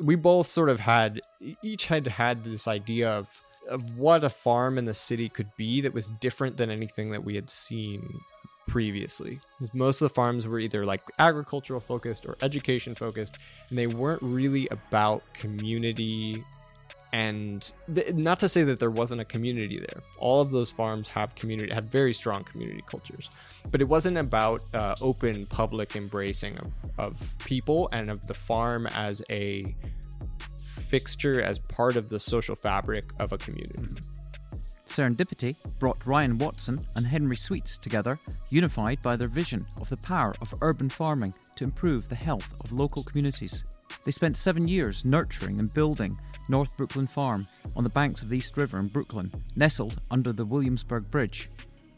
we both sort of had each had had this idea of of what a farm in the city could be that was different than anything that we had seen previously. Most of the farms were either like agricultural focused or education focused, and they weren't really about community. And th- not to say that there wasn't a community there. All of those farms have community, had very strong community cultures, but it wasn't about uh, open public embracing of, of people and of the farm as a fixture, as part of the social fabric of a community. Serendipity brought Ryan Watson and Henry Sweets together, unified by their vision of the power of urban farming to improve the health of local communities. They spent seven years nurturing and building North Brooklyn Farm on the banks of the East River in Brooklyn, nestled under the Williamsburg Bridge.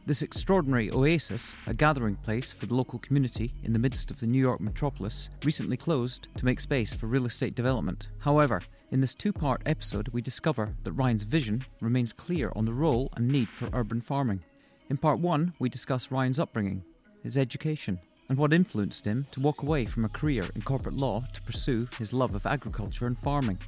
This extraordinary oasis, a gathering place for the local community in the midst of the New York metropolis, recently closed to make space for real estate development. However, in this two part episode, we discover that Ryan's vision remains clear on the role and need for urban farming. In part one, we discuss Ryan's upbringing, his education, and what influenced him to walk away from a career in corporate law to pursue his love of agriculture and farming,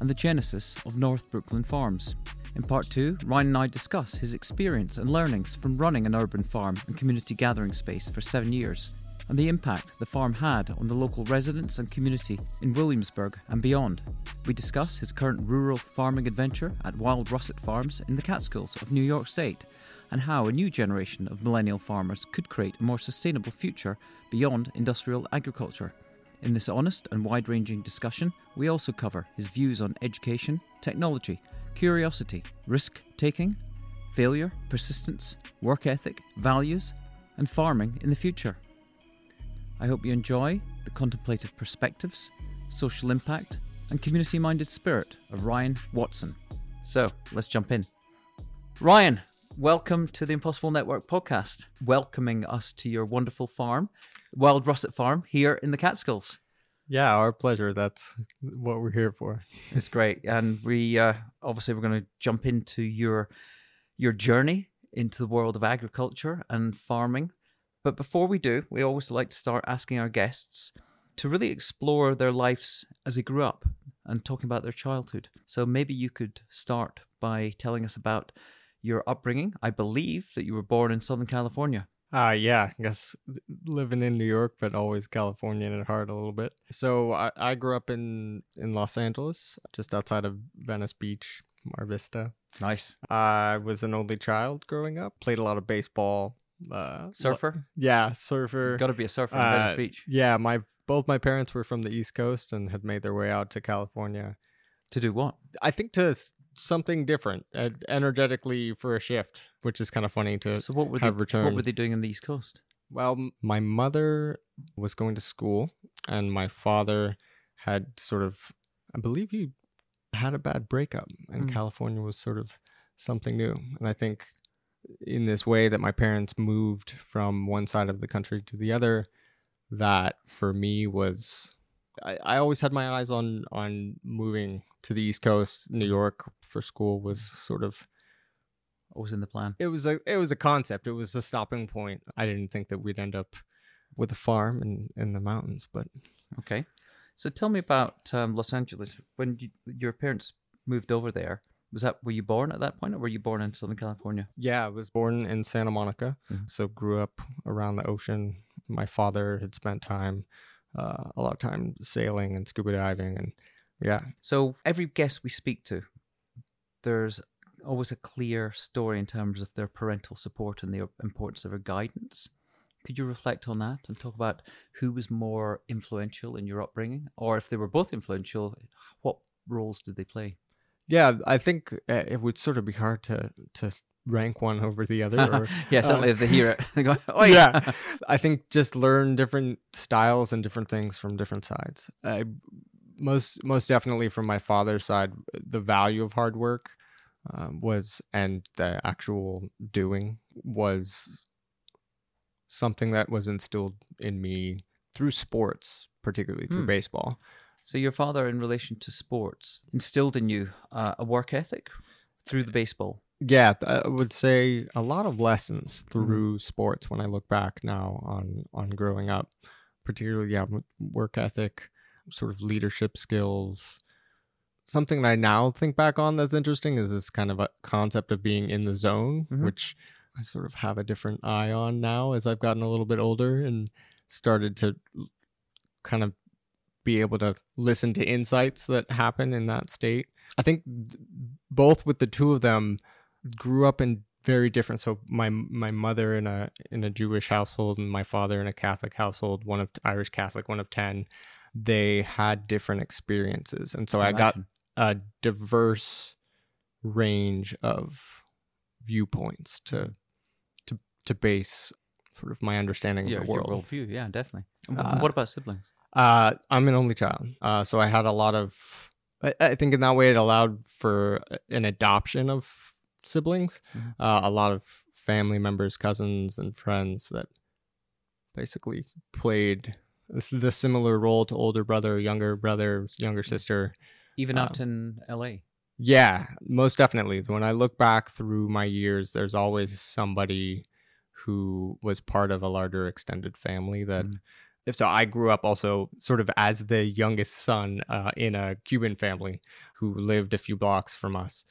and the genesis of North Brooklyn Farms. In part two, Ryan and I discuss his experience and learnings from running an urban farm and community gathering space for seven years, and the impact the farm had on the local residents and community in Williamsburg and beyond. We discuss his current rural farming adventure at Wild Russet Farms in the Catskills of New York State, and how a new generation of millennial farmers could create a more sustainable future beyond industrial agriculture. In this honest and wide ranging discussion, we also cover his views on education, technology, curiosity, risk taking, failure, persistence, work ethic, values, and farming in the future. I hope you enjoy the contemplative perspectives, social impact, and community minded spirit of Ryan Watson. So let's jump in. Ryan, welcome to the Impossible Network podcast, welcoming us to your wonderful farm, Wild Russet Farm, here in the Catskills. Yeah, our pleasure. That's what we're here for. It's great, and we uh, obviously we're going to jump into your your journey into the world of agriculture and farming. But before we do, we always like to start asking our guests to really explore their lives as they grew up and talking about their childhood. So maybe you could start by telling us about your upbringing. I believe that you were born in Southern California. Uh, yeah, I guess living in New York, but always Californian at heart a little bit. So I, I grew up in, in Los Angeles, just outside of Venice Beach, Mar Vista. Nice. I was an only child growing up, played a lot of baseball. Uh, Surfer? yeah, surfer. Got to be a surfer in Venice Uh, Beach Yeah, my both my parents were from the East Coast and had made their way out to California. to do what? I think to something different, uh, energetically for a shift, which is kind of funny to So what were they? have What were they doing on the East Coast? Well, my mother was going to school, and my father had sort of, I believe he had a bad breakup, and Mm. California was sort of something new. And I think in this way that my parents moved from one side of the country to the other, that for me was. I, I always had my eyes on on moving to the East Coast. New York for school was sort of What was in the plan? it was a it was a concept. It was a stopping point. I didn't think that we'd end up with a farm in in the mountains, but Okay. So tell me about um, Los Angeles. When you, your parents moved over there, was that were you born at that point, or were you born in Southern California? yeah, I was born in Santa Monica, Mhm. so grew up around the ocean. My father had spent time uh, a lot of time sailing and scuba diving, and yeah, So every guest we speak to, there's always a clear story in terms of their parental support and the importance of their guidance. Could you reflect on that and talk about who was more influential in your upbringing, or if they were both influential, what roles did they play? yeah. I think uh, it would sort of be hard to to rank one over the other. Or, yeah, certainly uh, if they hear it, they go, "Oh yeah. I think just learn different styles and different things from different sides. I, most most definitely from my father's side, the value of hard work um, was and the actual doing was something that was instilled in me through sports, particularly through Hmm. baseball. So your father, in relation to sports, instilled in you uh, a work ethic through the baseball. Yeah, I would say a lot of lessons through sports when I look back now on on growing up, particularly yeah, work ethic. sort of leadership skills. Something that I now think back on that's interesting is this kind of a concept of being in the zone, Mhm. which I sort of have a different eye on now as I've gotten a little bit older and started to kind of be able to listen to insights that happen in that state. I think th- both with the two of them grew up in very different so my my mother in a in a Jewish household and my father in a Catholic household, one of Irish Catholic, one of 10, they had different experiences. And so I got a diverse range of viewpoints to to to base sort of my understanding your, of the your world. worldview. Yeah, definitely. Uh, what about siblings? Uh, I'm an only child, uh, so I had a lot of. I, I think in that way it allowed for an adoption of siblings, Mhm. uh, a lot of family members, cousins, and friends that basically played the similar role to older brother, younger brother, younger sister. Even out um, in L.A. Yeah, most definitely. When I look back through my years, there's always somebody who was part of a larger extended family that Mhm. if so I grew up also sort of as the youngest son uh, in a Cuban family who lived a few blocks from us.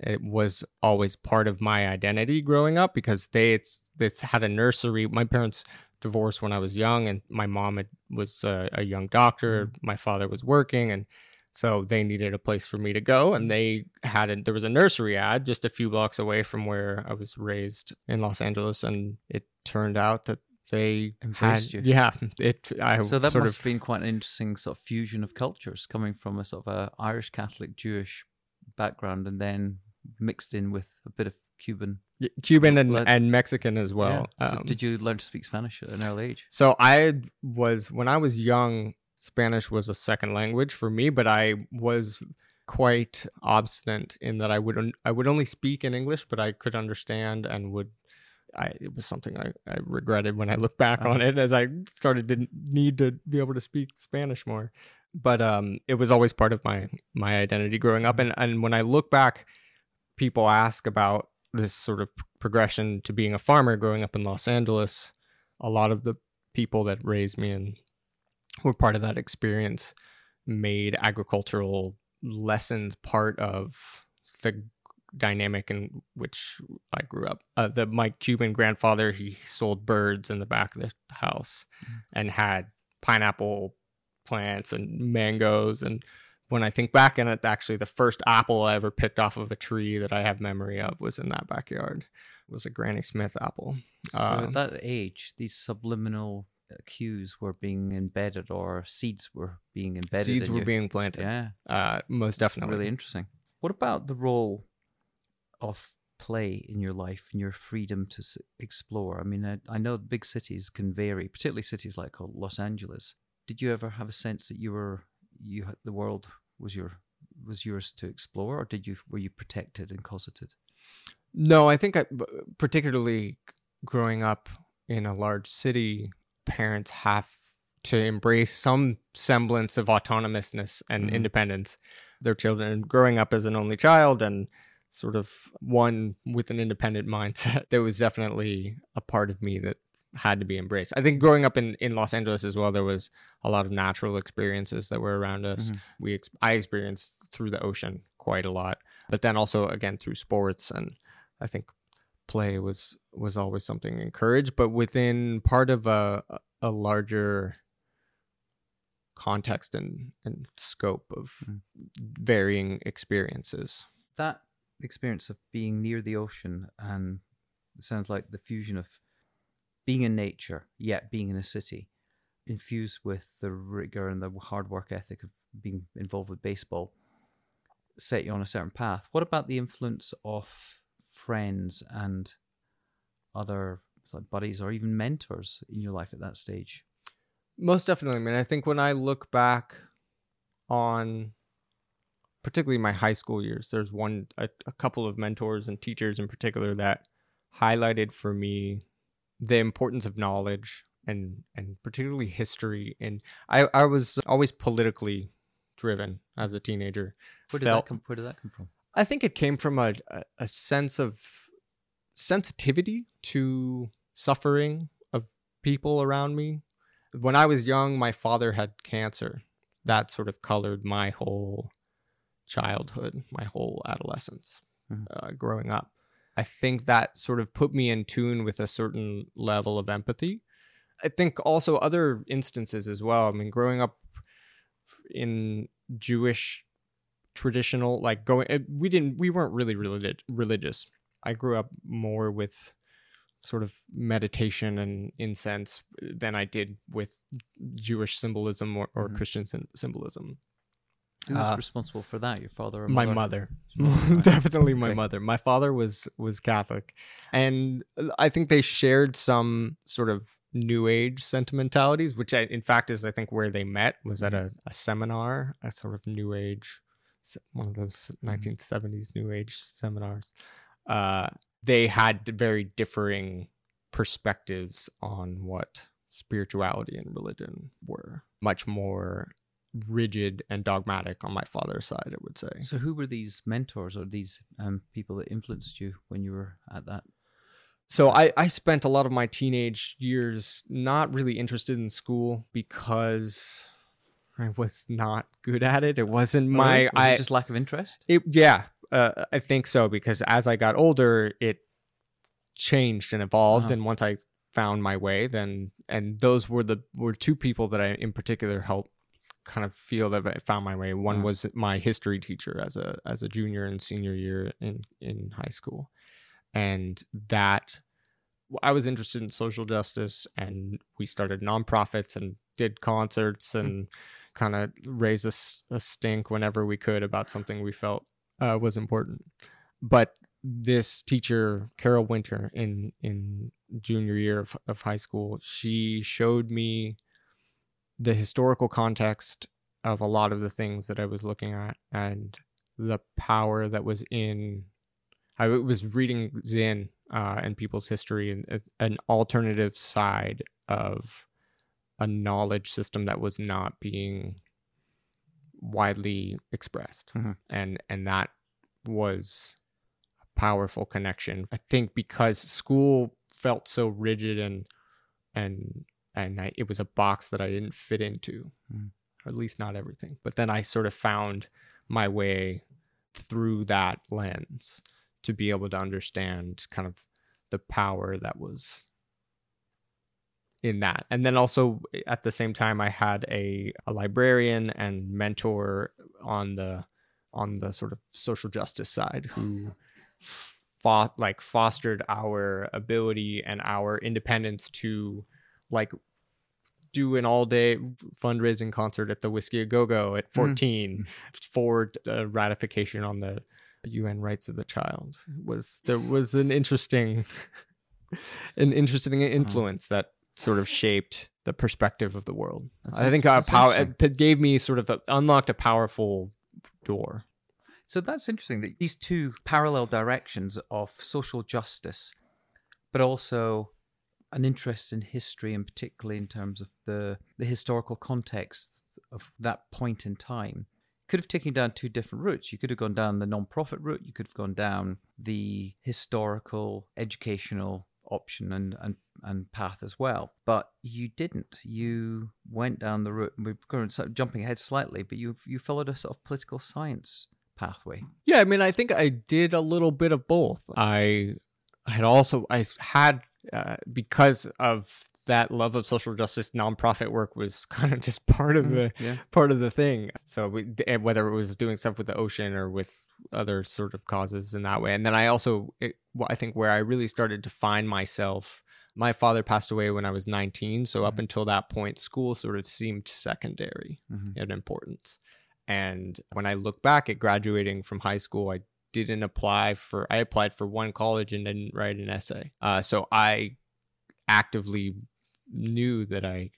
It was always part of my identity growing up because they it's, it's had a nursery. My parents divorced when I was young, and my mom had, was a, a young doctor. Mm-hmm. My father was working, and so they needed a place for me to go, and they had a, there was a nursery ad just a few blocks away from where I was raised in Los Angeles, and it turned out that they Embraced had you. yeah it I So that must of have been quite an interesting sort of fusion of cultures coming from a sort of a Irish Catholic Jewish background and then mixed in with a bit of Cuban. Cuban and, and Mexican as well. Yeah. So Um, did you learn to speak Spanish at an early age? So I was when I was young, Spanish was a second language for me, but I was quite obstinate in that I would I would only speak in English, but I could understand and would. I, it was something I, I regretted when I look back on it as I started to need to be able to speak Spanish more. But um, it was always part of my my identity growing up, and and when I look back, people ask about this sort of progression to being a farmer growing up in Los Angeles. A lot of the people that raised me and were part of that experience made agricultural lessons part of the dynamic in which I grew up. Uh, the my Cuban grandfather he sold birds in the back of the house and had pineapple plants and mangoes and when I think back on it, actually the first apple I ever picked off of a tree that I have memory of was in that backyard. It was a Granny Smith apple. So Uh, at that age, these subliminal cues were being embedded or seeds were being embedded. Seeds were you. being planted. Yeah. Uh, most That's definitely. really interesting. What about the role of play in your life and your freedom to s- explore? I mean, I, I know big cities can vary, particularly cities like uh, Los Angeles. Did you ever have a sense that you were you had, the world was your was yours to explore, or did you were you protected and cosseted? No, I think I, particularly growing up in a large city, parents have to embrace some semblance of autonomousness and Mhm. independence. Their children, growing up as an only child and sort of one with an independent mindset, there was definitely a part of me that had to be embraced. I think growing up in, in Los Angeles as well, there was a lot of natural experiences that were around us. Mhm. We ex- I experienced through the ocean quite a lot, but then also again through sports and I think play was was always something encouraged, but within part of a a larger context and, and scope of Mm. varying experiences. That experience of being near the ocean and it sounds like the fusion of being in nature yet being in a city infused with the rigor and the hard work ethic of being involved with baseball set you on a certain path what about the influence of friends and other buddies or even mentors in your life at that stage Most definitely. I mean, I think when I look back on particularly my high school years, there's one, a, a couple of mentors and teachers in particular that highlighted for me the importance of knowledge and, and particularly history. And I, I was always politically driven as a teenager. where did Felt- that come where did that come from I think it came from a, a, a sense of sensitivity to suffering of people around me. When I was young, my father had cancer that sort of colored my whole childhood, my whole adolescence, Mhm. uh, growing up. I think that sort of put me in tune with a certain level of empathy. I think also other instances as well. I mean, growing up in Jewish traditional, like going, eh, we didn't, we weren't really relig- religious. I grew up more with sort of meditation and incense than I did with Jewish symbolism or, or Mhm. Christian sym- symbolism. Who was Uh, responsible for that? Your father or my mother? mother. Definitely my Okay. mother. My father was was catholic. And i think they shared some sort of new age sentimentalities which I, in fact is i think where they met was at a, a seminar a sort of new age one of those 1970s new age seminars. Uh they had very differing perspectives on what spirituality and religion were. Much more rigid and dogmatic on my father's side i would say So, who were these mentors or these um, people that influenced you when you were at that? So I, I spent a lot of my teenage years not really interested in school because I was not good at it. It wasn't my? Was it I just lack of interest. it yeah, uh, I think so because as I got older it changed and evolved Uh-huh. and once I found my way then and those were the were two people that I in particular helped kind of feel that I found my way. One Uh-huh. was my history teacher as a as a junior and senior year in in high school. And that I was interested in social justice and we started nonprofits and did concerts and kind of raised a stink whenever we could about something we felt uh, was important. But this teacher, Carol Winter, in in junior year of, of high school, she showed me the historical context of a lot of the things that I was looking at and the power that was in. I was reading Zinn uh, and people's history and uh, an alternative side of a knowledge system that was not being widely expressed, Mhm. and and that was a powerful connection. I think because school felt so rigid and and and I, it was a box that I didn't fit into, Mhm. or at least not everything. But then I sort of found my way through that lens to be able to understand kind of the power that was in that. And then also at the same time I had a, a librarian and mentor on the on the sort of social justice side who fought like fostered our ability and our independence to like do an all day fundraising concert at the Whisky a Go Go at 14 for uh, ratification on the UN rights of the child was there was an interesting an interesting influence that sort of shaped the perspective of the world. That's I think that's power it gave me sort of a, unlocked a powerful door. So that's interesting that these two parallel directions of social justice, but also an interest in history, and particularly in terms of the the historical context of that point in time, could have taken down two different routes. You could have gone down the non-profit route. You could have gone down the historical, educational option and and and path as well. But you didn't. You went down the route. We're going sort of jumping ahead slightly, but you you followed a sort of political science pathway. Yeah, I mean, I think I did a little bit of both. I had also I had uh, because of that love of social justice, nonprofit work was kind of just part of the Yeah. part of the thing. So we, whether it was doing stuff with the ocean or with other sort of causes in that way, and then I also it, well, I think where I really started to find myself. My father passed away when I was 19, so up until that point, school sort of seemed secondary Mhm. in importance. And when I look back at graduating from high school, I didn't apply for, I applied for one college and didn't write an essay. Uh, so I actively knew that I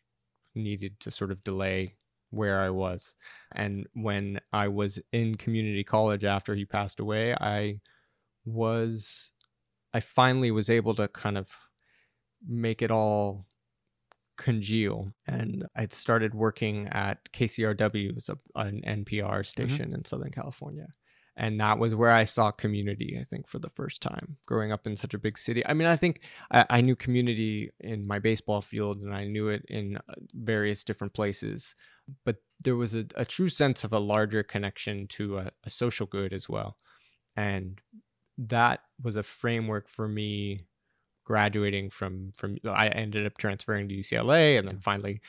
needed to sort of delay where I was. And when I was in community college after he passed away, I was, I finally was able to kind of make it all congeal and i'd started working at kcrw it's a, an npr station in southern california and that was where i saw community i think for the first time growing up in such a big city i mean i think i, I knew community in my baseball field and i knew it in uh, various different places but there was a, a true sense of a larger connection to a, a social good as well. And that was a framework for me graduating from from I ended up transferring to UCLA and then finally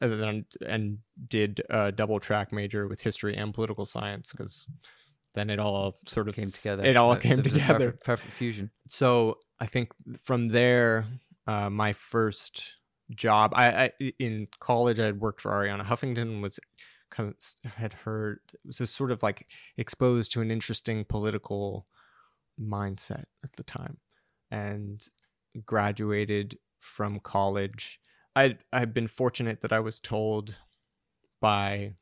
and and did a double track major with history and political science because then it all sort of Came together. It all Uh, came there was a together. Perfect, perfect fusion. So I think from there, uh, my first job, I, I in college, I had worked for Arianna Huffington. Was kind of had heard was just sort of like exposed to an interesting political mindset at the time, and graduated from college. I I've been fortunate that I was told by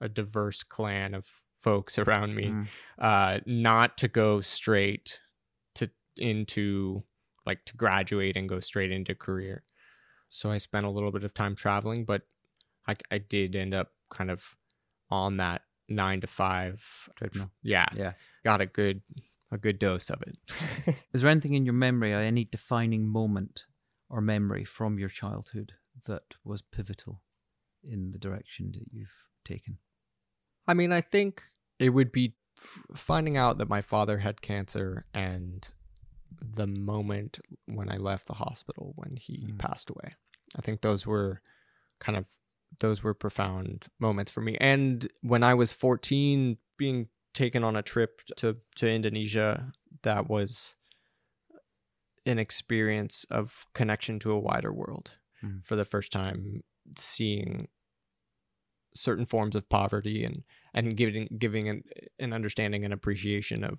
a diverse clan of folks around me Mm. uh, not to go straight to into like to graduate and go straight into career. So I spent a little bit of time traveling, but I, I did end up kind of on that nine to five Treadmill. Yeah, Yeah. got a good a good dose of it. Is there anything in your memory, or any defining moment or memory from your childhood that was pivotal in the direction that you've taken? I mean, I think it would be finding out that my father had cancer and the moment when I left the hospital when he Mm. passed away. I think those were kind of those were profound moments for me. And when I was 14 being taken on a trip to to Indonesia that was an experience of connection to a wider world Mm. for the first time seeing certain forms of poverty and and giving giving an, an understanding and appreciation of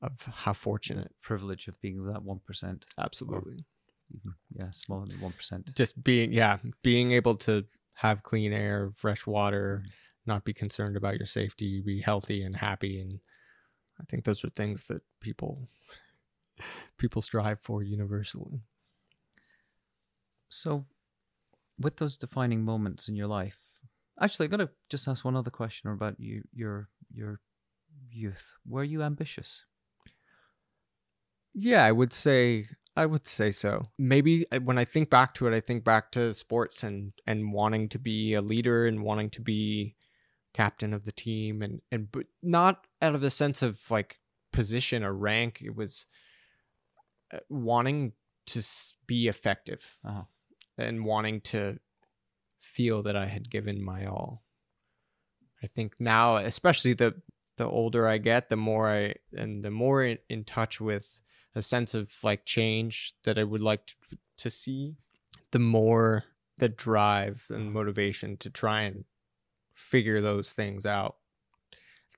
of how fortunate Privilege of being that one percent, absolutely. even yeah, smaller than one percent. just being yeah being able to have clean air fresh water mm. not be concerned about your safety be healthy and happy. And i think those are things that people people strive for universally. So, with those defining moments in your life, actually, I'm gonna just ask one other question about you, your your youth. Were you ambitious? Yeah, I would say I would say so. Maybe uh, when I think back to it, I think back to sports and and wanting to be a leader and wanting to be captain of the team and and but not out of a sense of like position or rank. It was uh, wanting to be effective Uh-huh. and wanting to feel that I had given my all. I think now, especially the the older I get, the more I and the more in, in touch with a sense of like change that I would like to, to see, the more the drive and motivation to try and figure those things out.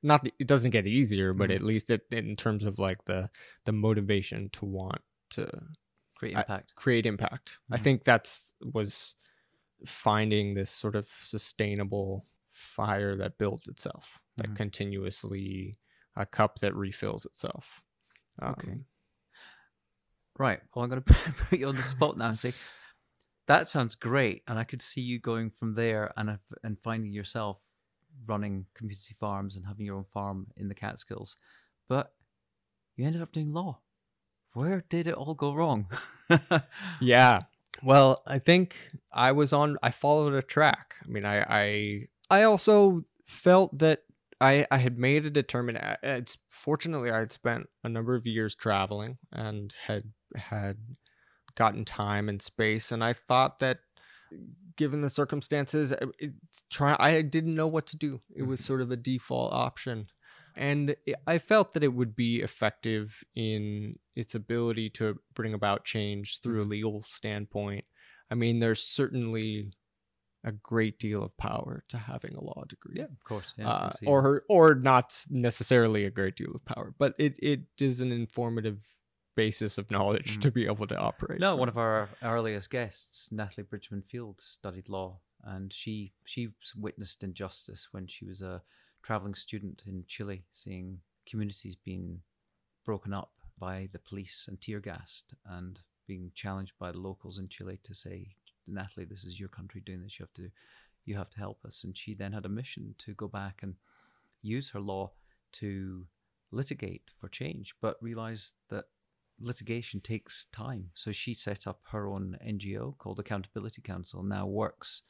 Not that it doesn't get easier, but Mhm. at least it, in terms of like the the motivation to want to Great I- impact. create impact. I Mhm. think that's was finding this sort of sustainable fire that builds itself, that Mhm. continuously a cup that refills itself. Okay. Um, Right. Well, I'm going to put you on the spot now and say that sounds great, and I could see you going from there and and finding yourself running community farms and having your own farm in the Catskills, but you ended up doing law. Where did it all go wrong? Yeah. Well, I think I was on I followed a track. I mean, I I I also felt that I I had made a determined uh, it's fortunately I had spent a number of years traveling and had had gotten time and space and I thought that given the circumstances it, it- try I didn't know what to do. It was mm-hmm. sort of a default option. And I felt that it would be effective in its ability to bring about change through a legal standpoint. I mean, there's certainly a great deal of power to having a law degree. yeah, of course. Yeah, Uh, or her, or not necessarily a great deal of power, but it, it is an informative basis of knowledge Mhm. to be able to operate. No, from. one of our earliest guests, Natalie Bridgeman Field, studied law, and she she witnessed injustice when she was a traveling student in Chile, seeing communities being broken up by the police and tear gassed, and being challenged by the locals in Chile to say, Natalie, this is your country doing this. You have to you have to help us. And she then had a mission to go back and use her law to litigate for change, but realized that litigation takes time. So she set up her own NGO called Accountability Counsel, now works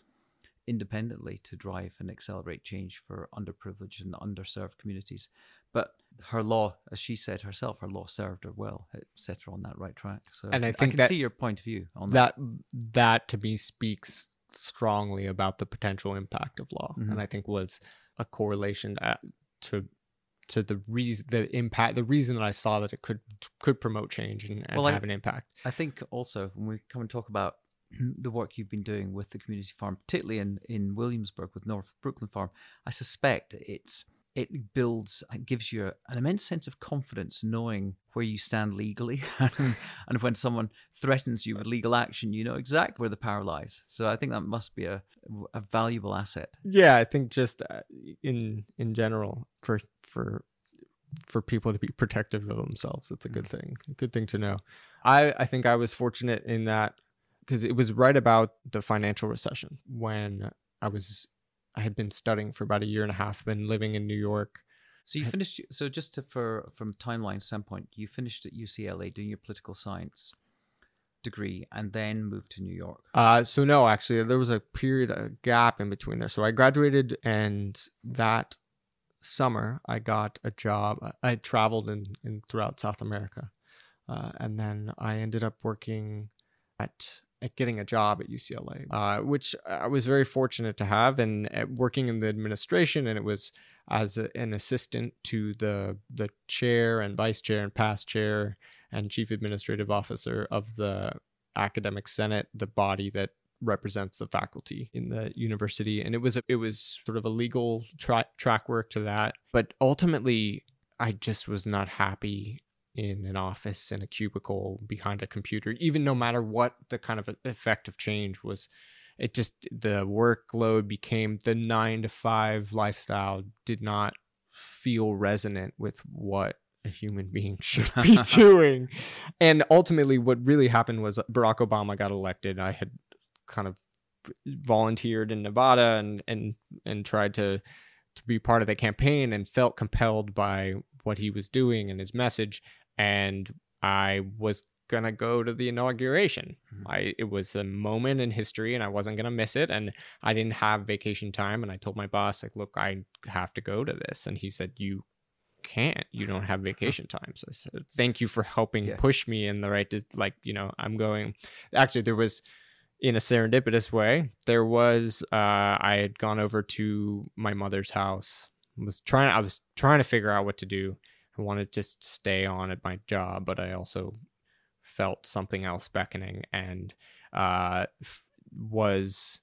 independently to drive and accelerate change for underprivileged and underserved communities. But her law, as she said herself, her law served her well. It set her on that right track. So And I I can see your point of view on that. that that to me speaks strongly about the potential impact of law Mhm. and i think was a correlation to to, the reason the impact the reason that i saw that it could could promote change and, and Well, I- have an impact I think also when we come and talk about the work you've been doing with the community farm, particularly in, in Williamsburg with North Brooklyn Farm, I suspect it's it builds and gives you an immense sense of confidence knowing where you stand legally and, when someone threatens you with legal action you know exactly where the power lies. So i think that must be a, a valuable asset. Yeah i think just uh, in in general for for for people to be protective of themselves that's a good thing a good thing to know. I i think i was fortunate in that because it was right about the financial recession when i was i had been studying for about a year and a half been living in new york so you finished so just to, for from timeline standpoint you finished at ucla doing your political science degree and then moved to new york Uh, so no, actually, there was a period, a gap in between there. So I graduated, and that summer I got a job. I had traveled in, in throughout South America, uh, and then I ended up working at at getting a job at UCLA, uh, which I was very fortunate to have, and working in the administration, and it was as a, an assistant to the the chair and vice chair and past chair and chief administrative officer of the academic senate, the body that represents the faculty in the university, and it was a, it was sort of a legal tra- track work to that. But ultimately, I just was not happy in an office in a cubicle behind a computer, even no matter what the kind of effect of change was. It just the workload became the nine to five lifestyle did not feel resonant with what a human being should be doing. And ultimately, what really happened was Barack Obama got elected. I had kind of volunteered in Nevada and and and tried to to be part of the campaign and felt compelled by what he was doing and his message. And I was gonna go to the inauguration. Mhm. I it was a moment in history, and I wasn't gonna miss it. And I didn't have vacation time, and I told my boss like, "Look, I have to go to this." And he said, "You." can't you don't have vacation time so i said thank you for helping Yeah. push me in the right di- like you know i'm going actually there was in a serendipitous way there was uh i had gone over to my mother's house was trying i was trying to figure out what to do i wanted to just stay on at my job but i also felt something else beckoning and uh f- was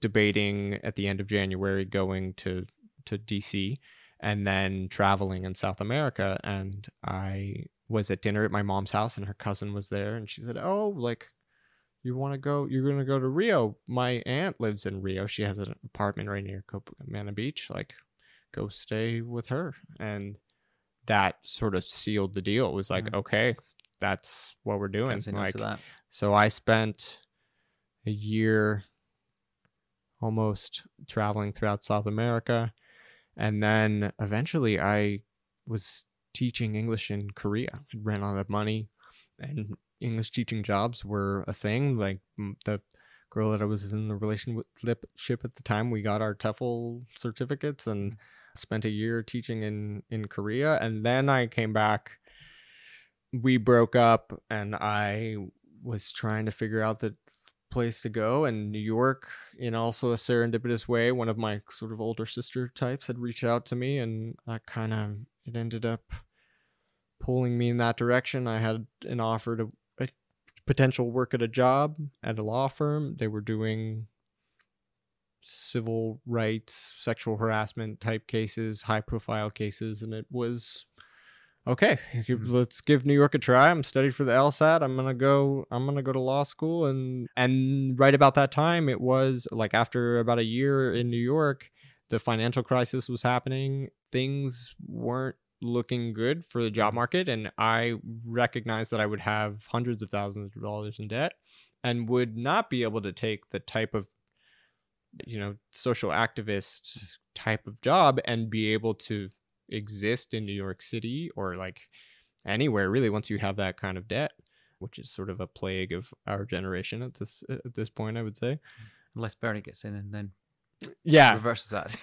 debating at the end of january going to to dc and then traveling in south america. And i was at dinner at my mom's house and her cousin was there and she said oh like you want to go you're to go to rio. My aunt lives in rio. She has an apartment right near copacabana beach. Like go stay with her. And that sort of sealed the deal it was like Mhm. okay that's what we're doing Can't say no like that. so i spent a year almost traveling throughout south america and then eventually i was teaching english in korea i ran out of money and english teaching jobs were a thing like the girl that i was in a relationship lip ship at the time we got our TEFL certificates and spent a year teaching in in korea and then i came back. We broke up and i was trying to figure out the place to go and new york in also a serendipitous way. One of my sort of older sister types had reached out to me and that kind of it ended up pulling me in that direction. I had an offer to a potential work at a job at a law firm. They were doing civil rights sexual harassment type cases high profile cases and it was okay Mhm. let's give new york a try. I'm studied for the lsat i'm gonna go i'm gonna go to law school. And and right about that time it was like after about a year in new york the financial crisis was happening. Things weren't looking good for the job market. And i recognized that i would have hundreds of thousands of dollars in debt and would not be able to take the type of you know social activist type of job and be able to exist in New York City or like anywhere really once you have that kind of debt which is sort of a plague of our generation at this uh, at this point I would say Unless Bernie gets in and then Yeah, reverses that.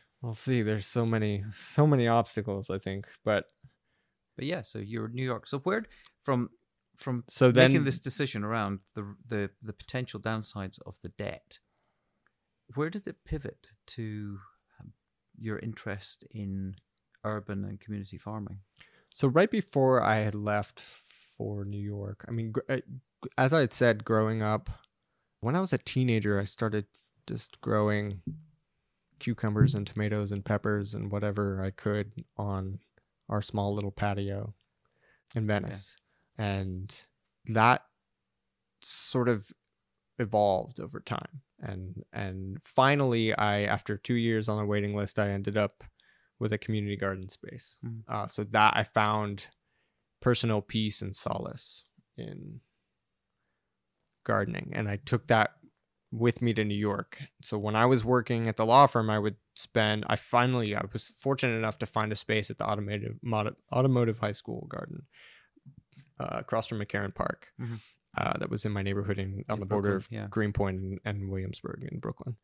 we'll see. There's so many, so many obstacles. I think, but but yeah, so you're New York. So where from from so then making this decision around the the the potential downsides of the debt, where did it pivot to um, your interest in urban and community farming? So right before I had left for New York, I mean, uh, as I had said, growing up, when I was a teenager, I started just growing cucumbers and tomatoes and peppers and whatever I could on our small little patio in Venice, and that sort of evolved over time. And and finally, I after two years on a waiting list, I ended up with a community garden space. Mhm. Uh, so that I found personal peace and solace in gardening, and I took that with me to New York. So when I was working at the law firm, I would spend. I finally I was fortunate enough to find a space at the automotive mod, automotive high school garden uh, across from McCarren Park. Mhm. Uh, that was in my neighborhood in, on In the border Brooklyn, of yeah. Greenpoint and, and Williamsburg in Brooklyn,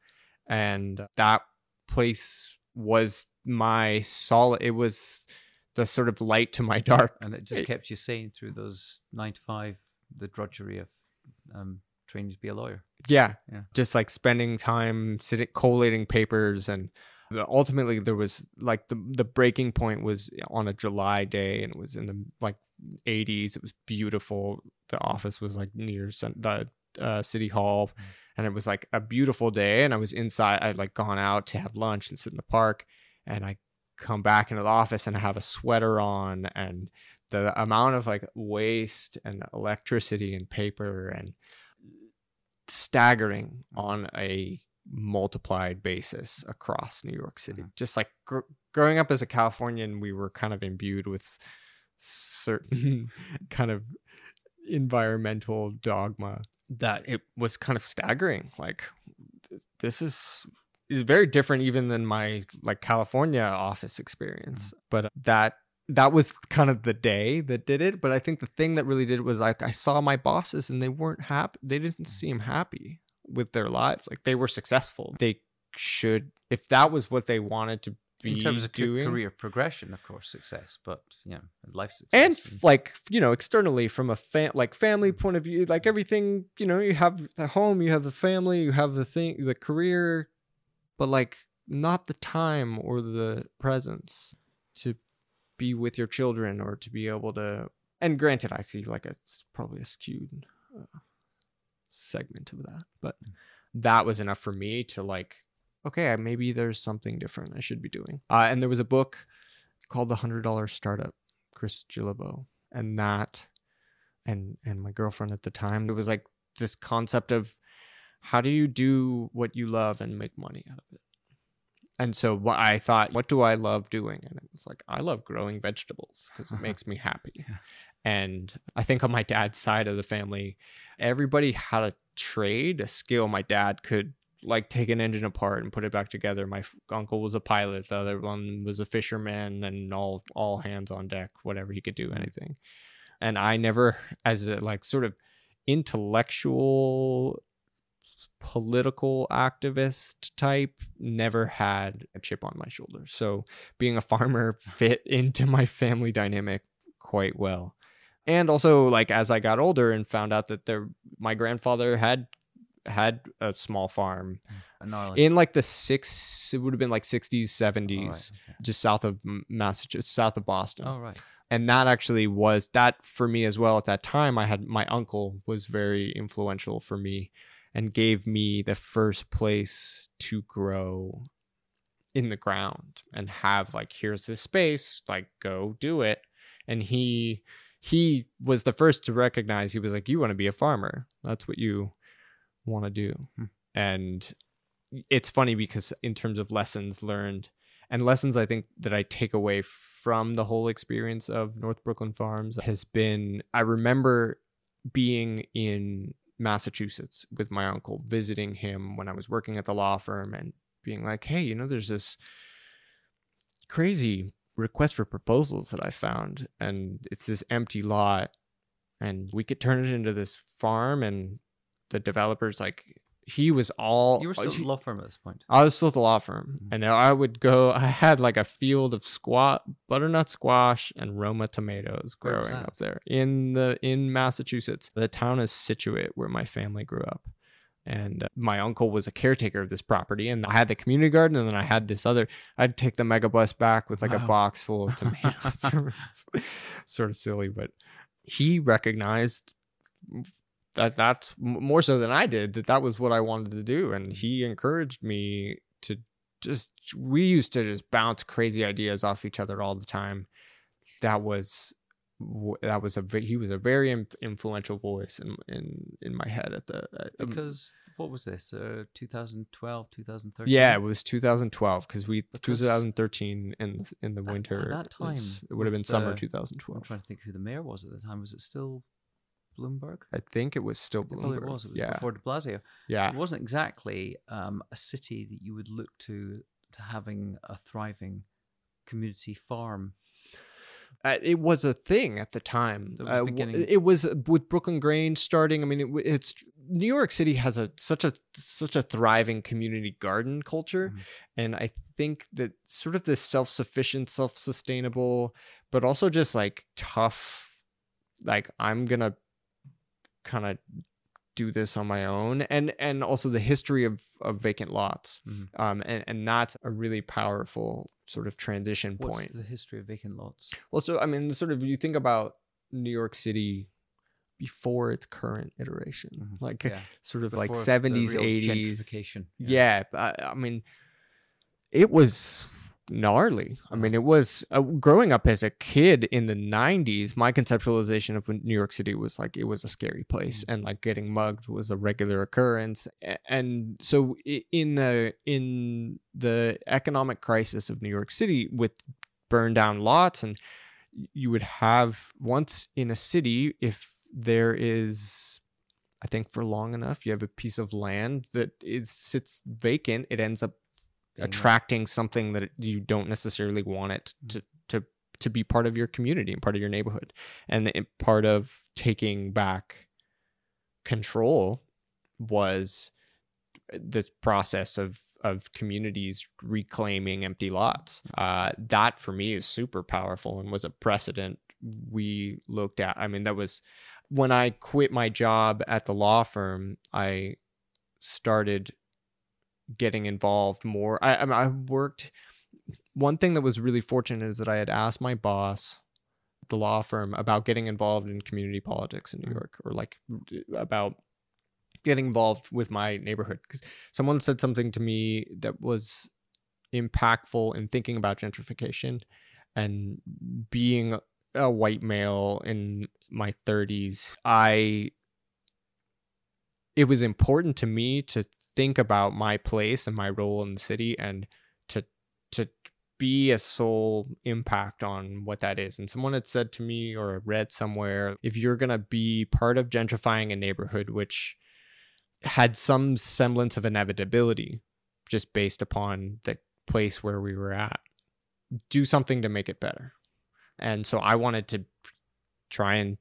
and that place was my solid. It was the sort of light to my dark. And it just It- kept you sane through those nine to five, the drudgery of um, training to be a lawyer. Yeah, Yeah. just like spending time sitting collating papers and ultimately there was like the the breaking point was on a July day and it was in the like 80s it was beautiful the office was like near the uh, city hall and it was like a beautiful day and I was inside I'd like gone out to have lunch and sit in the park and I come back into the office and I have a sweater on and the amount of like waste and electricity and paper and staggering on a multiplied basis across New York City. Mhm. Just like gr- growing up as a Californian, we were kind of imbued with certain kind of environmental dogma that it was kind of staggering. Like this is is very different even than my like California office experience. Mm. But that that was kind of the day that did it. But I think the thing that really did it was like I saw my bosses and they weren't happy. They didn't seem happy with their lives. Like they were successful. They should if that was what they wanted to be In terms of doing. career progression, of course, success, but yeah, life success. and f- like you know externally from a fa- like family point of view like everything you know you have the home you have the family you have the thing the career but like not the time or the presence to be with your children or to be able to and granted i see like it's probably a skewed uh, segment of that but that was enough for me to like okay maybe there's something different i should be doing. Uh, and there was a book called the hundred dollar startup Chris Guillebeau and that and and my girlfriend at the time it was like this concept of how do you do what you love and make money out of it? And so what I thought what do I love doing? And it was like I love growing vegetables because it makes me happy. Yeah. and I think on my dad's side of the family everybody had a trade a skill my dad could like take an engine apart and put it back together. My f- uncle was a pilot. The other one was a fisherman, and all all hands on deck. Whatever he could do, mm. anything. And I never, as a like sort of intellectual, political activist type, never had a chip on my shoulder. So being a farmer fit into my family dynamic quite well. And also, like as I got older and found out that there, my grandfather had had a small farm in like the six it would have been like 60s 70s All right, okay. just south of massachusetts south of boston Oh, right. and that actually was that for me as well at that time i had my uncle was very influential for me and gave me the first place to grow in the ground and have like here's this space like go do it and he he was the first to recognize he was like you want to be a farmer that's what you want to do Hmm. and it's funny because in terms of lessons learned and lessons I think that I take away from the whole experience of North Brooklyn Farms has been I remember being in Massachusetts with my uncle, visiting him when I was working at the law firm and being like, hey, you know, there's this crazy request for proposals that I found, and it's this empty lot, and we could turn it into this farm, and the developer's like, he was all You were still at the law firm at this point. I was still at the law firm, Mhm. and I would go. I had like a field of squat butternut squash and Roma tomatoes growing up there in the in Massachusetts. The town is Scituate, where my family grew up, and uh, my uncle was a caretaker of this property. And I had the community garden, and then I had this other. I'd take the mega bus back with like a box full of tomatoes. Sort of silly, but he recognized that that's more so than I did that that was what I wanted to do and he encouraged me to just we used to just bounce crazy ideas off each other all the time that was that was a he was a very influential voice in in in my head at the at, Because what was this? Uh, 2012, 2013. yeah it was 2012 because we Because 2013 in the- in the at- at winter that time was- it would have been with, summer uh, I'm 2012 trying to think who the mayor was at the time. Was it still Bloomberg? I think it was still It Bloomberg was. It was yeah before De Blasio. yeah It wasn't exactly um, a city that you would look to to having a thriving community farm. Uh, it was a thing at the time. The Uh, beginning. it was with Brooklyn Grange starting. I mean, it, it's New York City has a such a such a thriving community garden culture, Mhm. and I think that sort of this self sufficient, self sustainable, but also just like tough. Like I'm gonna kind of do this on my own, and and also the history of of vacant lots, Mhm. um, and and that's a really powerful sort of transition What's point. the history of vacant lots? Well, so I mean, sort of you think about New York City before its current iteration, Mhm. like Yeah. sort of like Before seventies, real eighties. gentrification. Yeah, I, I mean, it was gnarly. I mean, it was uh, growing up as a kid in the '90s. My conceptualization of New York City was like it was a scary place, and like getting mugged was a regular occurrence. And so, in the in the economic crisis of New York City, with burned down lots, and you would have once in a city if there is I think for long enough, you have a piece of land that is sits vacant. It ends up attracting something that you don't necessarily want it to to to be part of your community and part of your neighborhood, and it, part of taking back control was this process of of communities reclaiming empty lots. Uh, that for me is super powerful and was a precedent we looked at. I mean, that was when I quit my job at the law firm. I started getting involved more. I, I, mean, I worked. One thing that was really fortunate is that I had asked my boss, the law firm, about getting involved in community politics in New Mhm. York, or like about getting involved with my neighborhood. Because someone said something to me that was impactful in thinking about gentrification and being a white male in my 30s. I it was important to me to think about my place and my role in the city and to to be a sole impact on what that is. And someone had said to me or read somewhere if you're going to be part of gentrifying a neighborhood which had some semblance of inevitability just based upon the place where we were at, do something to make it better. And so I wanted to try and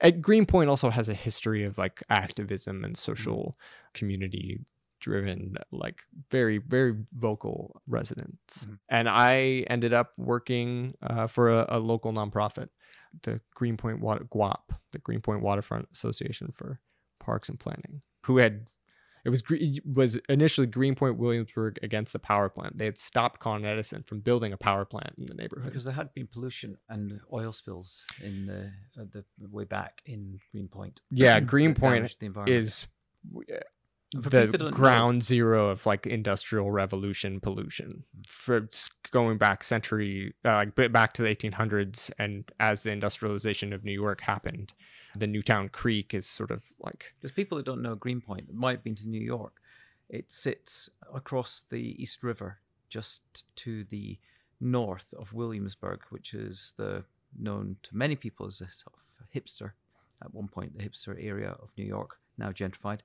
at Greenpoint also has a history of like activism and social community driven like very very vocal residents Mhm. and i ended up working uh, for a, a local nonprofit the greenpoint water guap the greenpoint waterfront association for parks and planning who had it was it was initially greenpoint williamsburg against the power plant. They had stopped con edison from building a power plant in the neighborhood. Because there had been pollution and oil spills in the, uh, the way back in Greenpoint. Yeah, Greenpoint is the people know- ground zero of like industrial revolution pollution for going back century uh, like bit back to the 1800s and as the industrialization of new york happened the newtown creek is sort of like Because people that don't know Greenpoint that might have been to New York. It sits across the East River, just to the north of Williamsburg, which is the known to many people as a sort of hipster at one point, the hipster area of New York, now gentrified.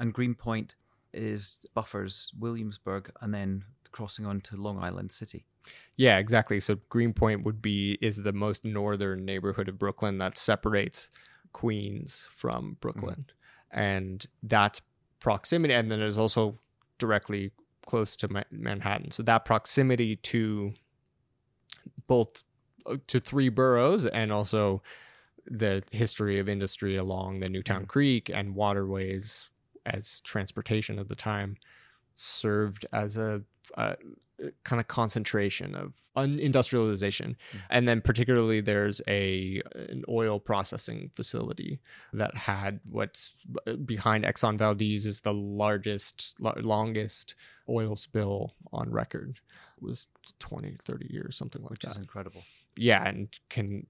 And Greenpoint is buffers Williamsburg and then crossing on to Long Island City. yeah exactly so greenpoint would be is the most northern neighborhood of brooklyn that separates queens from brooklyn and that proximity, and then it was also directly close to Ma- Manhattan. So that proximity to both uh, to three boroughs and also the history of industry along the Newtown Creek and waterways as transportation at the time served as a, a kind of concentration of industrialization mm. and then particularly there's a an oil processing facility that had what's uh, behind Exxon Valdez is the largest lo- longest oil spill on record. It was 20 30 years something like Which is that. incredible. yeah and can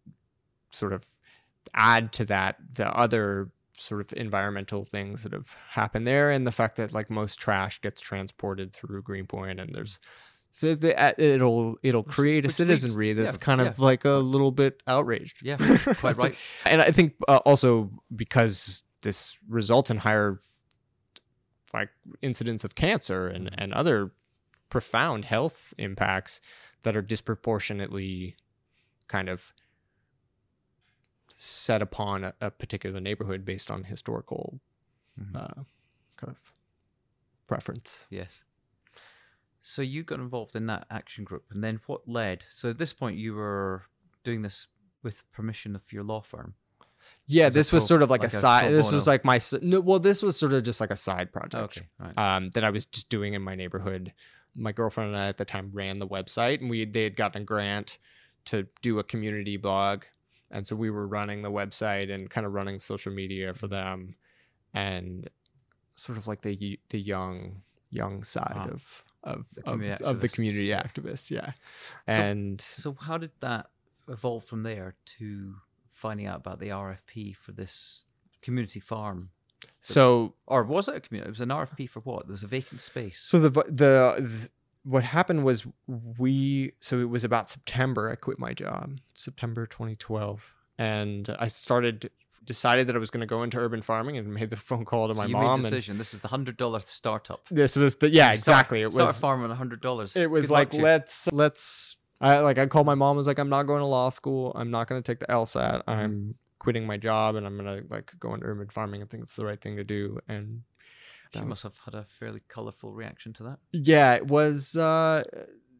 sort of add to that the other sort of environmental things that have happened there and the fact that like most trash gets transported through greenpoint and there's so the, uh, it'll it'll create a which leads- citizenry that's yeah, kind of yeah. like a little bit outraged Yeah, quite right. and i think uh, also because this results in higher like incidents of cancer and, Mm-hmm. and other profound health impacts that are disproportionately kind of set upon a, a particular neighborhood based on historical Mhm. uh, kind of preference. Yes. So you got involved in that action group, and then what led? So at this point, you were doing this with permission of your law firm. Yeah, this was pro- sort of like, like a a side. This was like my no. Well, this was sort of just like a side project. Okay, right. um, that I was just doing in my neighborhood. My girlfriend and I at the time ran the website, and we they had gotten a grant to do a community blog, and so we were running the website and kind of running social media for mm-hmm. them, and sort of like the the young young side of of The of, community of the activists, community yeah. activists, yeah, and So how did that evolve from there to finding out about the RFP for this community farm? so Or was it a community? It was an RFP for what? There was a vacant space. So the the, th what happened was we so it was about September I quit my job September 2012 and I started decided that I was going to go into urban farming and made the phone call to So my you mom made decision. This is the hundred dollar startup. this was the yeah You start- exactly it start was a farm on a hundred dollars. it was Good like let's let's I like I called my mom I was like I'm not going to law school I'm not going to take the LSAT Mm-hmm. I'm quitting my job and I'm going to like go into urban farming I think it's the right thing to do and She was- must have had a fairly colourful reaction to that. yeah it was uh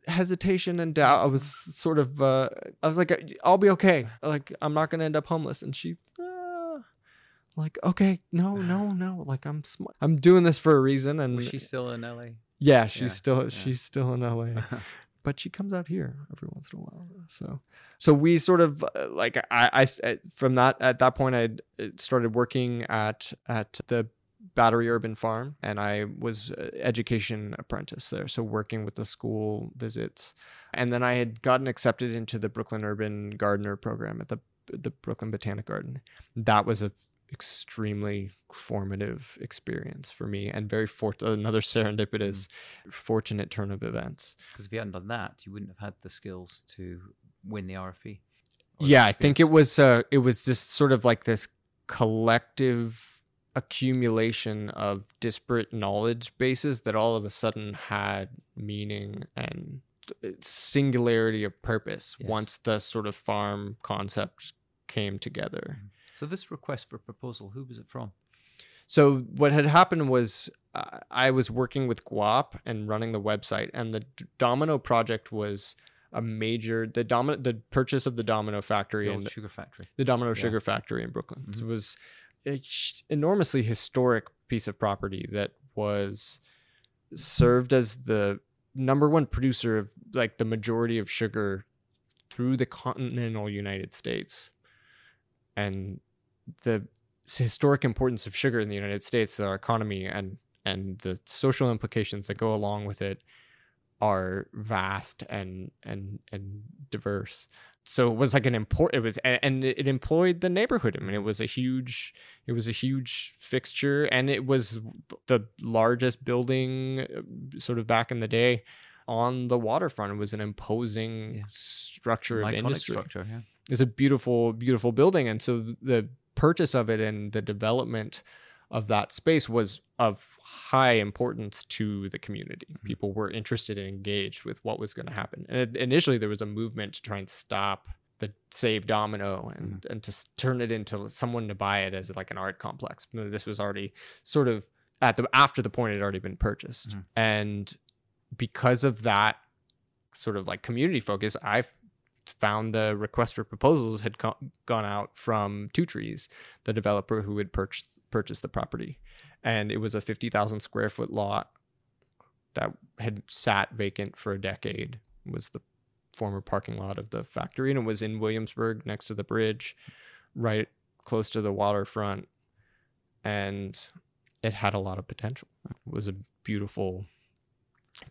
hesitation and doubt i was sort of uh i was like i'll be okay like i'm not gonna end up homeless and she uh, like okay no no no like i'm sm- i'm doing this for a reason and Was she still in LA? yeah she's Yeah, still yeah. she's still in la but she comes out here every once in a while so so we sort of uh, like I, I uh, from that at that point i started working at at the battery urban farm and i was education apprentice there so working with the school visits. And then i had gotten accepted into the brooklyn urban gardener program at the the brooklyn botanic garden. That was a extremely formative experience for me and very fort- another serendipitous fortunate turn of events. Because if you hadn't done that, you wouldn't have had the skills to win the RFP. or the yeah i think it was uh it was just sort of like this collective accumulation of disparate knowledge bases that all of a sudden had meaning and singularity of purpose Yes. once the sort of farm concept came together So this request for proposal, who was it from? So what had happened was uh, I was working with GWAPP and running the website, and the Domino project was a major the domino the purchase of the Domino factory The and old sugar factory. the Domino Yeah. Sugar Factory in Brooklyn. Mhm. It was enormously historic piece of property that was served as the number one producer of like the majority of sugar through the continental United States. And the historic importance of sugar in the United States, our economy and and the social implications that go along with it are vast and and and diverse so it was like an import it was and it employed the neighborhood i mean it was a huge it was a huge fixture and it was the largest building uh, sort of back in the day on the waterfront it was an imposing Yeah. structure of Iconic industry structure, yeah. it's a beautiful beautiful building and so the purchase of it and the development of that space was of high importance to the community. People were interested and engaged with what was going to happen. And it, initially there was a movement to try and stop the save domino and and to s- turn it into someone to buy it as like an art complex. This was already sort of at the after the point it had already been purchased, Mhm. and because of that sort of like community focus, I found the request for proposals had co- gone out from Two Trees, the developer who had purchased purchased the property, and it was a fifty thousand square foot lot that had sat vacant for a decade. Was the former parking lot of the factory, and it was in Williamsburg, next to the bridge, right close to the waterfront, and it had a lot of potential. It was a beautiful,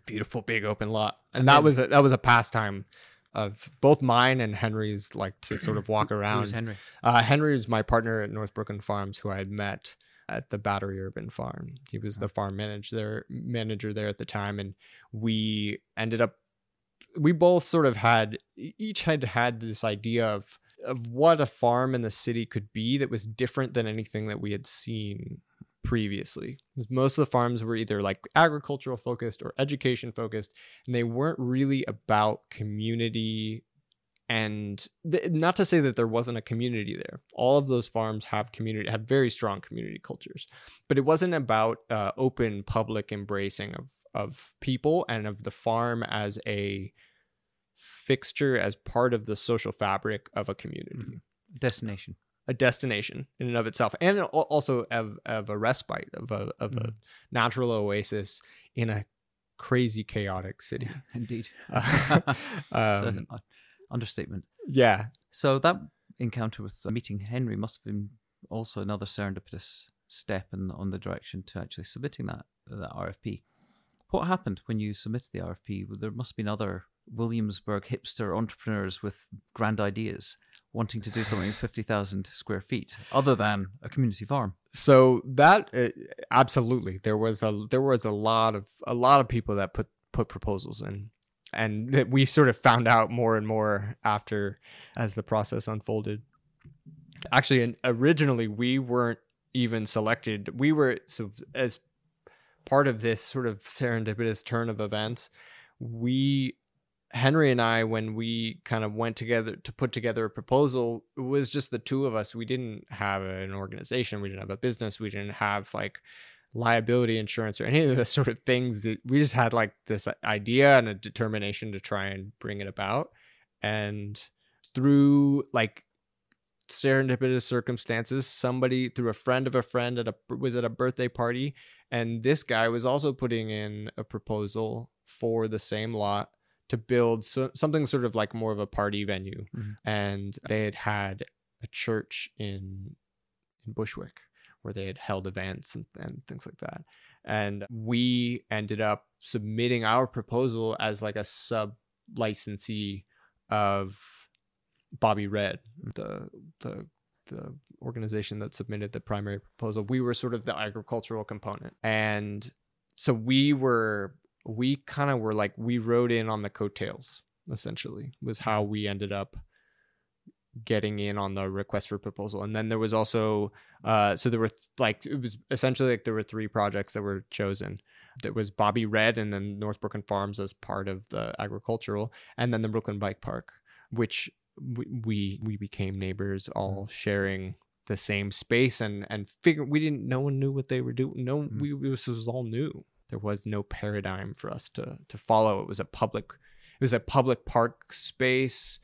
beautiful big open lot, and that was a, that was a pastime of both mine and Henry's, like to sort of walk around. was Henry? Uh, Henry was my partner at North Brooklyn Farms, who I had met at the Battery Urban Farm. He was the farm manager there, manager there at the time, and we ended up. We both sort of had each had had this idea of of what a farm in the city could be that was different than anything that we had seen previously. Most of the farms were either like agricultural focused or education focused, and they weren't really about community and th- not to say that there wasn't a community there all of those farms have community have very strong community cultures but it wasn't about uh, open public embracing of of people and of the farm as a fixture as part of the social fabric of a community Mhm. Destination. A destination in and of itself and also of, of a respite of a of a Mhm. natural oasis in a crazy chaotic city Indeed. Uh, um, an understatement. yeah So that encounter with uh, meeting Henry must have been also another serendipitous step in on the direction to actually submitting that that RFP. What happened when you submitted the RFP? Well, There must have been other Williamsburg hipster entrepreneurs with grand ideas wanting to do something 50,000 square feet other than a community farm. so that uh, absolutely. There was a there was a lot of a lot of people that put put proposals in. And that we sort of found out more and more after as the process unfolded. Actually originally we weren't even selected. We were so as part of this sort of serendipitous turn of events we henry and i when we kind of went together to put together a proposal it was just the two of us. We didn't have an organization. We didn't have a business. We didn't have like liability insurance or any of the sort of things that we just had like this idea and a determination to try and bring it about. And through like serendipitous circumstances somebody through a friend of a friend at a was at a birthday party and this guy was also putting in a proposal for the same lot to build so, something sort of like more of a party venue Mhm. and they had had a church in in Bushwick where they had held events and, and things like that and we ended up submitting our proposal as like a sub licensee of Bobby Red, the the the organization that submitted the primary proposal. We were sort of the agricultural component. And so we were we kind of were like we rode in on the coattails essentially was how we ended up getting in on the request for proposal. And then there was also uh so there were th- like it was essentially like there were three projects that were chosen. There was bobby red and then north brooklyn farms as part of the agricultural and then the brooklyn bike park which we we, we became neighbors all sharing the same space and and figure we didn't no one knew what they were doing no Mhm. we this was all new there was no paradigm for us to to follow. It was a public it was a public park space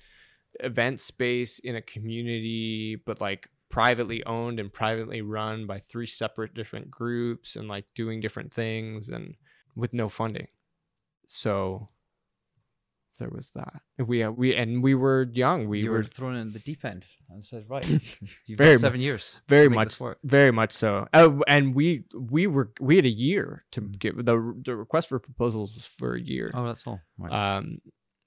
event space in a community but like privately owned and privately run by three separate different groups and like doing different things and with no funding. So there was that we uh, we and we were young we you were were thrown in the deep end and said, right, you've Very got seven years. very much very much so uh, and we we were we had a year to Mm. get the the request for proposals was for a year Oh, that's all. Right. um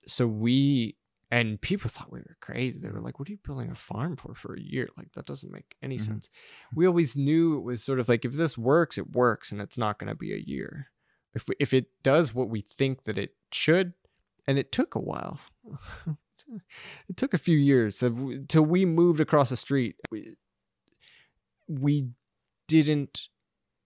so we and people thought we were crazy they were like what are you building a farm for for a year like that doesn't make any Mhm. sense we always knew it was sort of like if this works it works and it's not going to be a year if we, if it does what we think that it should and it took a while it took a few years till we moved across the street we, we didn't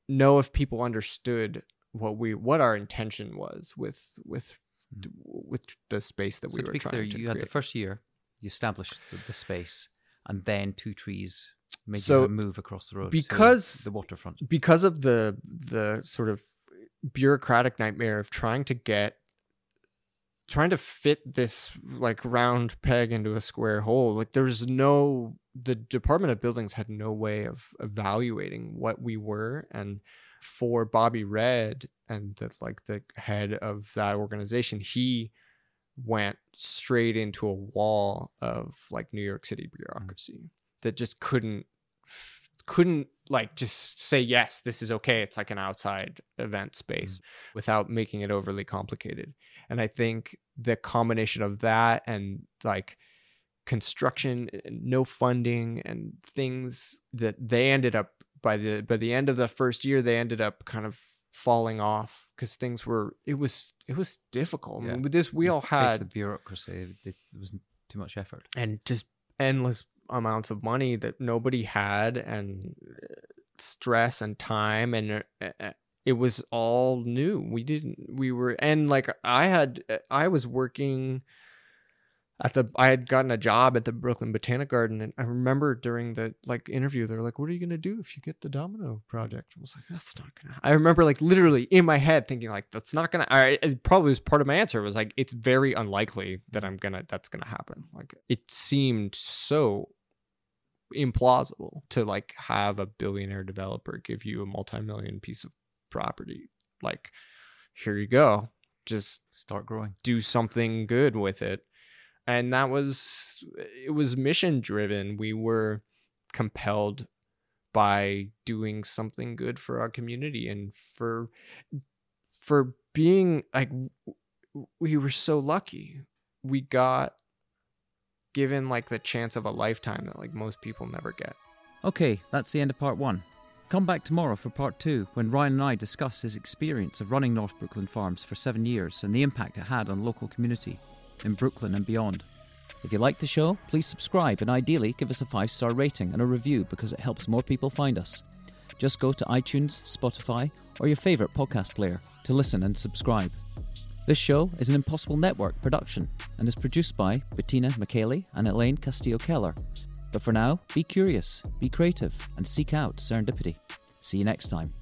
know if people understood what we what our intention was with with mm-hmm. with the space that so we were trying clear, to you create. had the first year, you established the, the space, and then two trees made So, you move across the road because- the waterfront. because of the the sort of bureaucratic nightmare of trying to get trying to fit this like round peg into a square hole like there's no the department of buildings had no way of evaluating what we were and for bobby red and the like the head of that organization he went straight into a wall of like new york city mm-hmm. bureaucracy that just couldn't f- couldn't like just say yes this is okay it's like an outside event space mm. without making it overly complicated and i think the combination of that and like construction and no funding and things that they ended up by the by the end of the first year they ended up kind of falling off because things were it was it was difficult I Yeah. mean, with this we all had the bureaucracy. It, there wasn't too much effort. and just endless amounts of money that nobody had and uh, stress and time and uh, it was all new. We didn't we were and like i had uh, i was working at the i had gotten a job at the brooklyn botanic garden and i remember during the like interview they were like what are you going to do if you get the domino project? I was like that's not gonna i remember like literally in my head thinking like that's not gonna i it probably was part of my answer was like it's very unlikely that i'm gonna that's gonna happen. Like it seemed so implausible to like have a billionaire developer give you a multi-million piece of property. Like here you go. Just Start growing. do something good with it. And that was it was mission driven. We were compelled by doing something good for our community and for for being like we were so lucky. We got given like the chance of a lifetime that like most people never get Okay, that's the end of part one. Come back tomorrow for part two when Ryan and I discuss his experience of running North Brooklyn Farms for seven years and the impact it had on local community in Brooklyn and beyond. If you like the show, please subscribe and ideally give us a five star rating and a review because it helps more people find us. Just go to iTunes, Spotify, or your favourite podcast player to listen and subscribe. This show is an Impossible Network production and is produced by Bettina McKaylee and Elaine Castillo Keller. But for now, be curious, be creative, and seek out serendipity. See you next time.